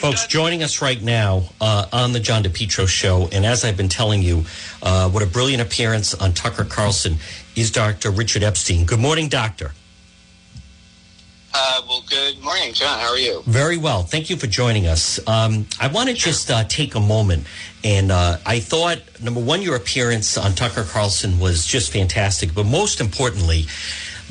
Folks, joining us right now uh, on the John DePetro show, and as I've been telling you, uh, what a brilliant appearance on Tucker Carlson is Dr. Richard Epstein. Good morning, Doctor. Uh, well, good morning, John. How are you? Very well. Thank you for joining us. Um, I want to just uh, take a moment, and uh, I thought, number one, your appearance on Tucker Carlson was just fantastic, but most importantly,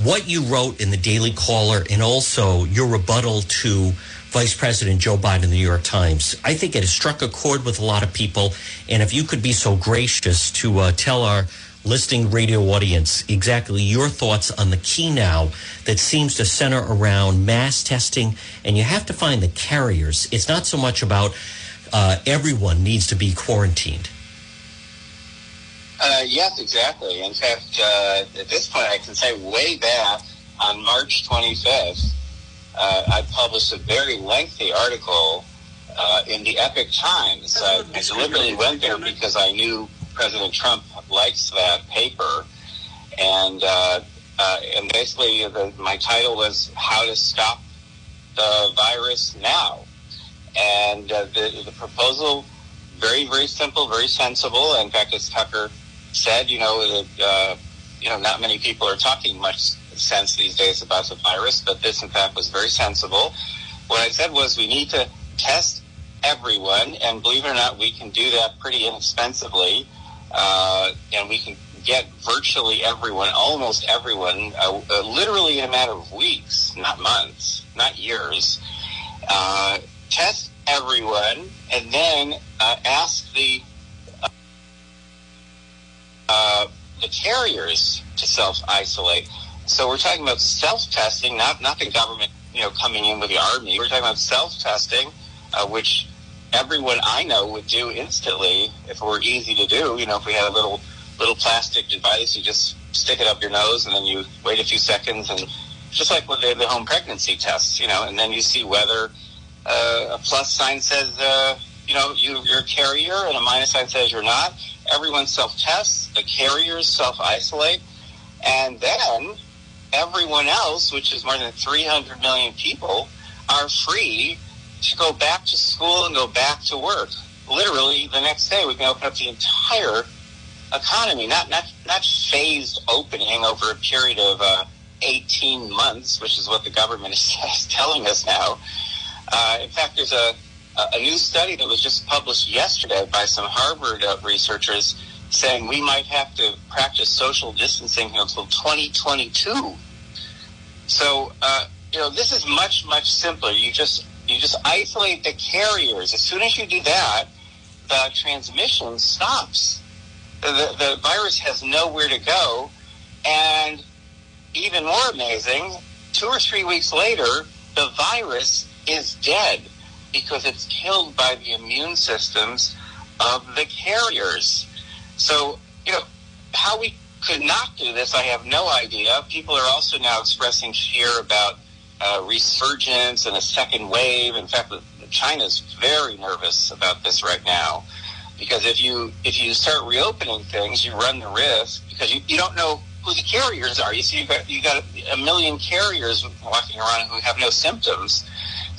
what you wrote in the Daily Caller and also your rebuttal to Vice President Joe Biden in the New York Times. I think it has struck a chord with a lot of people. And if you could be so gracious to uh, tell our listening radio audience exactly your thoughts on the key now that seems to center around mass testing, and you have to find the carriers. It's not so much about uh, everyone needs to be quarantined. Uh, yes, exactly. In fact, uh, at this point, I can say way back on March 25th, uh, I published a very lengthy article uh, in the Epoch Times. I deliberately went there because I knew President Trump likes that paper, and uh, uh, and basically the, my title was "How to Stop the Virus Now," and the the proposal very very simple, very sensible. In fact, as Tucker said, you know, uh, you know, not many people are talking much sense these days about the virus, but this, in fact, was very sensible. What I said was we need to test everyone, and believe it or not, we can do that pretty inexpensively, uh, and we can get virtually everyone, almost everyone, uh, uh, literally in a matter of weeks, not months, not years. Uh, test everyone, and then uh, ask the uh, the carriers to self isolate. So we're talking about self testing, not not the government, you know, coming in with the army. We're talking about self testing, uh, which everyone I know would do instantly if it were easy to do. You know, if we had a little little plastic device, you just stick it up your nose and then you wait a few seconds and just like with the, the home pregnancy tests, you know, and then you see whether uh, a plus sign says, uh, you know, you, you're a carrier and a minus sign says you're not everyone self-tests, the carriers self-isolate, and then everyone else, which is more than 300 million people, are free to go back to school and go back to work. Literally, the next day we can open up the entire economy, not not not phased opening over a period of uh, 18 months, which is what the government is telling us now. Uh, in fact, there's a a new study that was just published yesterday by some Harvard uh, researchers saying we might have to practice social distancing until 2022. So, uh, you know, this is much, much simpler. You just, you just isolate the carriers. As soon as you do that, the transmission stops. The, the virus has nowhere to go. And even more amazing, two or three weeks later, the virus is dead because it's killed by the immune systems of the carriers. So, you know, how we could not do this, I have no idea. People are also now expressing fear about uh, resurgence and a second wave. In fact, China's very nervous about this right now because if you if you start reopening things, you run the risk because you, you don't know who the carriers are. You see, you got you got a million carriers walking around who have no symptoms.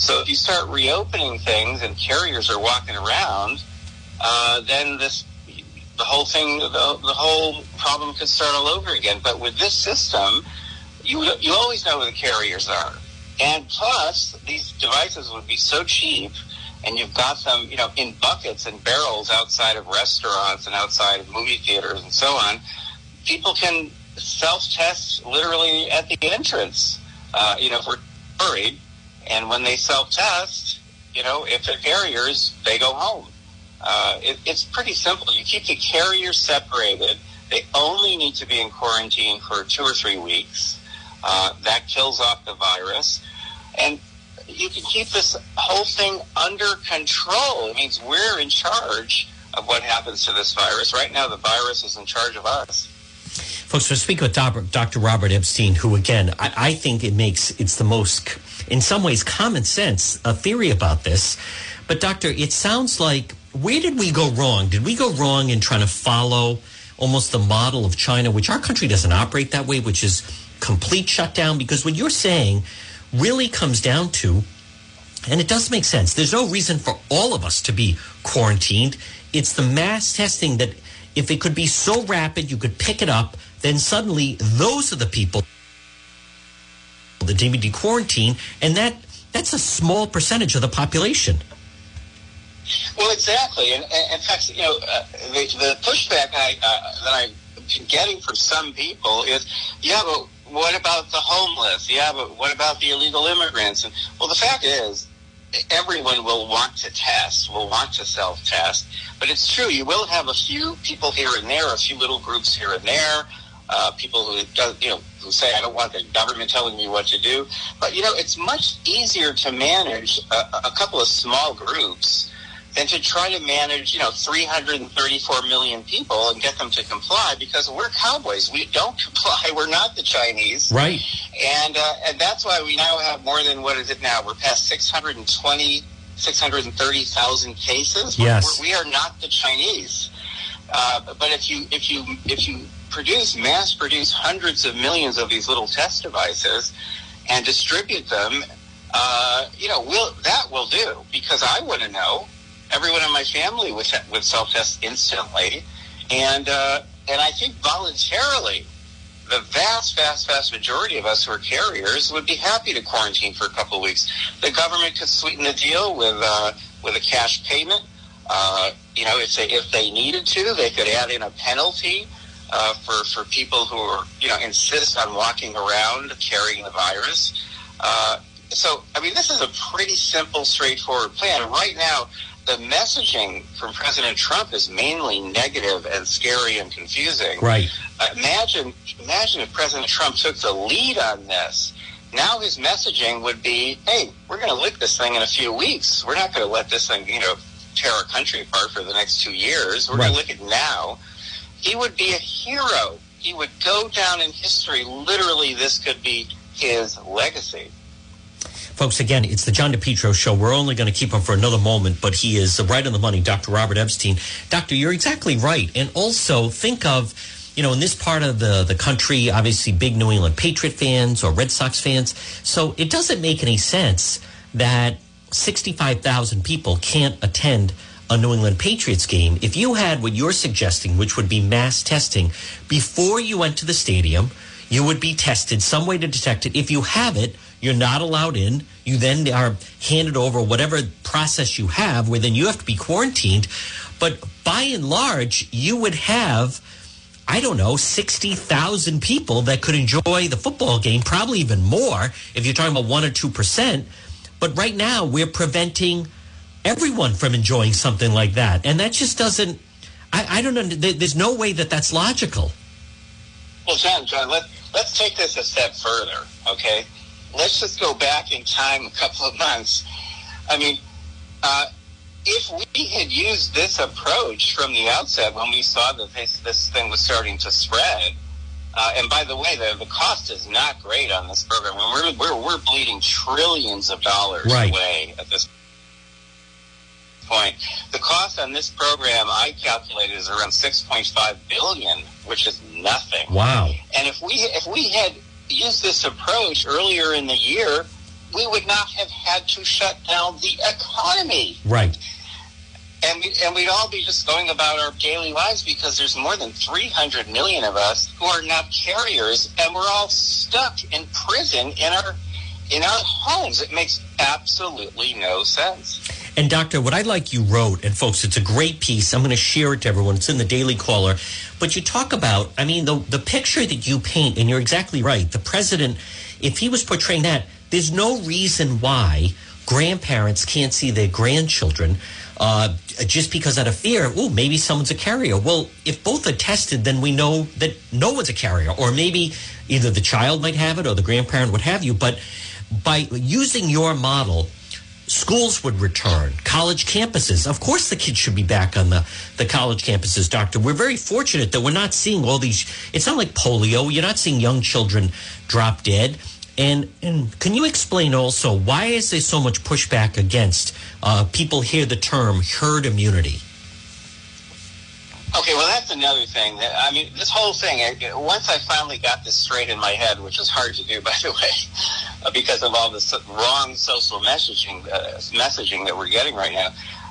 So if you start reopening things and carriers are walking around, uh, then this the whole thing, the, the whole problem could start all over again. But with this system, you you always know who the carriers are, and plus these devices would be so cheap, and you've got them, you know, in buckets and barrels outside of restaurants and outside of movie theaters and so on. People can self-test literally at the entrance. Uh, you know, if we're worried, and when they self-test, you know, if they're carriers, they go home. Uh, it, it's pretty simple. You keep the carriers separated. They only need to be in quarantine for two or three weeks. Uh, that kills off the virus. And you can keep this whole thing under control. It means we're in charge of what happens to this virus. Right now, the virus is in charge of us. Folks, we're speaking with Dr. Robert Epstein, who, again, I, I think it makes it's the most in some ways, common sense, a theory about this. But, Doctor, it sounds like where did we go wrong? Did we go wrong in trying to follow almost the model of China, which our country doesn't operate that way, which is complete shutdown? Because what you're saying really comes down to And it does make sense. There's no reason for all of us to be quarantined. It's the mass testing that, if it could be so rapid, you could pick it up, then suddenly those are the people to be quarantined, and that that's a small percentage of the population. Well, exactly, and, and in fact, you know, uh, the, the, pushback I, uh, that I've been getting from some people is, yeah, but what about the homeless? Yeah, but what about the illegal immigrants? And well, the fact is, everyone will want to test, will want to self-test, but it's true. You will have a few people here and there, a few little groups here and there, uh, people who you know who say I don't want the government telling me what to do. But you know, it's much easier to manage a, a couple of small groups than to try to manage, you know, 334 million people and get them to comply because we're cowboys. We don't comply. We're not the Chinese. Right. And, uh, and that's why we now have more than, what is it now? We're past 620, 630,000 cases. Yes. We're, we are not the Chinese. Uh, but if you, if you, if you produce, mass produce hundreds of millions of these little test devices and distribute them, uh, you know, will that will do because I want to know everyone in my family would, would self-test instantly. And, uh, and I think voluntarily, the vast, vast, vast majority of us who are carriers would be happy to quarantine for a couple of weeks. The government could sweeten the deal with, uh, with a cash payment. Uh, you know, if they, if they needed to, they could add in a penalty uh, for, for people who are, you know, insist on walking around carrying the virus. Uh, so, I mean, this is a pretty simple, straightforward plan. Right now, the messaging from President Trump is mainly negative and scary and confusing. Right. Uh, imagine, imagine if President Trump took the lead on this. Now his messaging would be, "Hey, we're going to lick this thing in a few weeks. We're not going to let this thing, you know, tear our country apart for the next two years. We're right. going to lick it now." He would be a hero. He would go down in history. Literally, this could be his legacy. Folks, again, it's the John DePetro show. We're only going to keep him for another moment, but he is right on the money, Dr. Robert Epstein. Doctor, you're exactly right. And also think of, you know, in this part of the, the country, obviously big New England Patriot fans or Red Sox fans. So it doesn't make any sense that 65,000 people can't attend a New England Patriots game. If you had what you're suggesting, which would be mass testing, before you went to the stadium, you would be tested, some way to detect it. If you have it, you're not allowed in. You then are handed over whatever process you have, where then you have to be quarantined. But by and large, you would have, I don't know, 60,000 people that could enjoy the football game, probably even more if you're talking about one or 2%. But right now, we're preventing everyone from enjoying something like that. And that just doesn't, I, I don't know, there's no way that that's logical. Well, John, John, let, let's take this a step further, okay? let's just go back in time a couple of months. I mean, uh, if we had used this approach from the outset when we saw that this, this thing was starting to spread, uh, and by the way, the, the cost is not great on this program. We're, we're, we're bleeding trillions of dollars right. away at this point. The cost on this program I calculated is around 6.5 billion, which is nothing. Wow. And if we if we had used this approach earlier in the year, we would not have had to shut down the economy. Right. And, we, and we'd all be just going about our daily lives because there's more than 300 million of us who are not carriers, and we're all stuck in prison in our in our homes. It makes absolutely no sense. And Doctor, what I like you wrote, and folks, it's a great piece. I'm going to share it to everyone. It's in the Daily Caller. But you talk about, I mean, the the picture that you paint, and you're exactly right. The president, if he was portraying that, there's no reason why grandparents can't see their grandchildren uh, just because out of fear, oh, maybe someone's a carrier. Well, if both are tested, then we know that no one's a carrier, or maybe either the child might have it or the grandparent would have you. But by using your model, schools would return, college campuses. Of course, the kids should be back on the, the college campuses, Doctor. We're very fortunate that we're not seeing all these. It's not like polio. You're not seeing young children drop dead. And, and can you explain also why is there so much pushback against uh, people hear the term herd immunity? That's another thing. That, I mean, this whole thing, once I finally got this straight in my head, which is hard to do, by the way, because of all this wrong social messaging, uh, messaging that we're getting right now.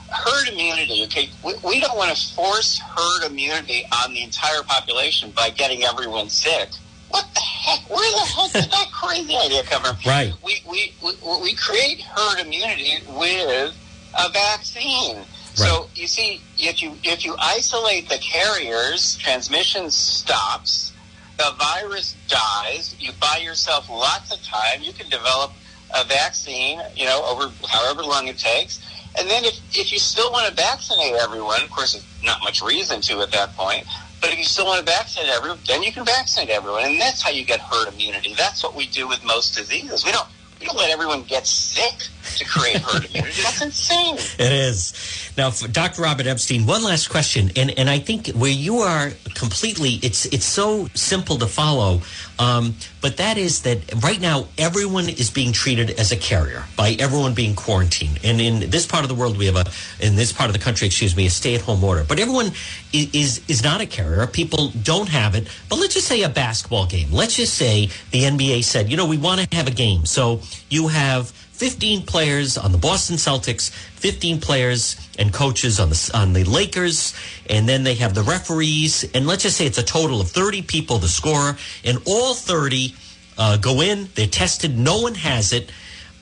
Herd immunity, okay, we, we don't want to force herd immunity on the entire population by getting everyone sick. What the heck? Where the heck did that crazy idea come from? Right. We, we, we, we create herd immunity with a vaccine. So you see, if you if you isolate the carriers, transmission stops, the virus dies. You buy yourself lots of time. You can develop a vaccine, you know, over however long it takes. And then if, if you still want to vaccinate everyone, of course, there's not much reason to at that point, but if you still want to vaccinate everyone, then you can vaccinate everyone. And that's how you get herd immunity. That's what we do with most diseases. We don't we don't let everyone get sick to create herd immunity. That's insane. It is. Now, Dr. Robert Epstein, one last question, and and I think where you are completely, it's it's so simple to follow, um, but that is that right now everyone is being treated as a carrier by everyone being quarantined, and in this part of the world we have a, in this part of the country, excuse me, a stay-at-home order, but everyone is is, is not a carrier. People don't have it, but let's just say a basketball game. Let's just say the NBA said, you know, we want to have a game, so you have 15 players on the Boston Celtics, 15 players and coaches on the on the Lakers, and then they have the referees, and let's just say it's a total of 30 people, the scorer, and all 30 uh, go in, they're tested, no one has it.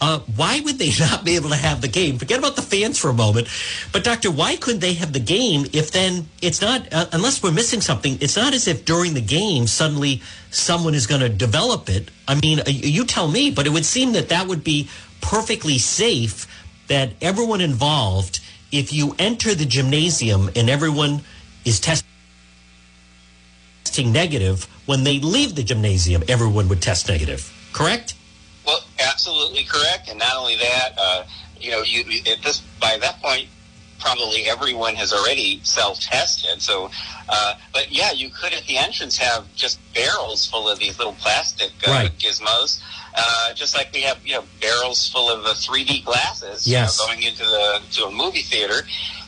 Uh, why would they not be able to have the game? Forget about the fans for a moment. But, Doctor, why couldn't they have the game if then it's not, uh, unless we're missing something, it's not as if during the game suddenly someone is going to develop it. I mean, uh, you tell me, but it would seem that that would be perfectly safe that everyone involved, if you enter the gymnasium and everyone is testing negative, when they leave the gymnasium, everyone would test negative. Correct? Well, absolutely correct. And not only that, uh, you know, you at this by that point, probably everyone has already self-tested. So, uh, but yeah, you could at the entrance have just barrels full of these little plastic uh, Right. gizmos, uh, just like we have you know barrels full of uh, 3D glasses Yes. you know, going into the to a movie theater.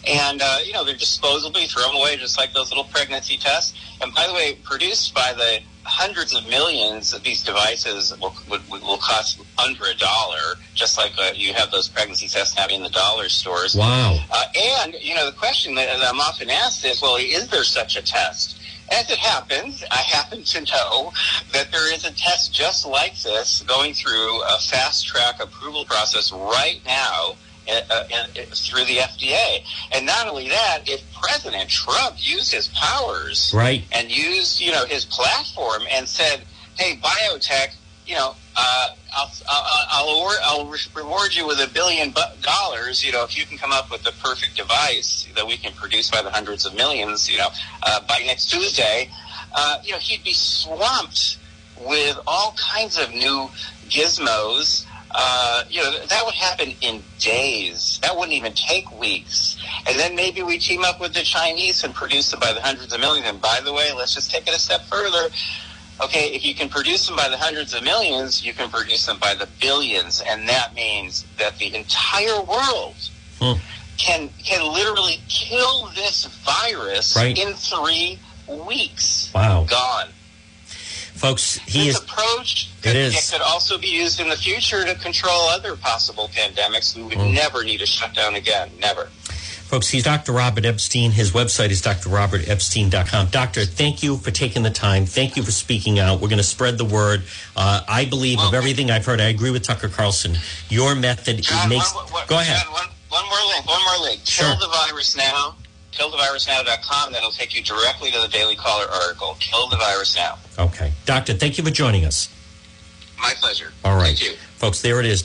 And uh, you know they're disposable. You throw them away, just like those little pregnancy tests. And by the way, produced by the hundreds of millions of these devices will, will, will cost under a dollar, just like uh, you have those pregnancy tests now in the dollar stores. Wow. Uh, and, you know, the question that I'm often asked is, well, is there such a test? As it happens, I happen to know that there is a test just like this going through a fast track approval process right now uh, through the FDA. And not only that, if President Trump used his powers Right. and used, you know, his platform and said, "Hey, biotech, you know, uh, I'll, I'll, I'll, award, I'll reward you with a billion dollars, you know, if you can come up with the perfect device that we can produce by the hundreds of millions, you know, uh, by next Tuesday." Uh, you know, he'd be swamped with all kinds of new gizmos. Uh, you know, that would happen in days. That wouldn't even take weeks. And then maybe we team up with the Chinese and produce them by the hundreds of millions. And by the way, let's just take it a step further. Okay, if you can produce them by the hundreds of millions, you can produce them by the billions. And that means that the entire world Hmm. can can literally kill this virus Right. in three weeks. Wow. Gone. Folks, he this is. approach It could, is. could also be used in the future to control other possible pandemics. We would Mm. never need a shutdown again. Never. Folks, he's Dr. Robert Epstein. His website is drrobertepstein.com. Doctor, thank you for taking the time. Thank you for speaking out. We're going to spread the word. Uh, I believe of everything I've heard. I agree with Tucker Carlson. Your method it John, makes. one, one, go ahead. John, one, one more link. One more link. Sure. Kill the virus now. KillTheVirusNow.com. That'll take you directly to the Daily Caller article. Kill the virus now. Okay. Doctor, thank you for joining us. My pleasure. All right. Thank you. Folks, there it is.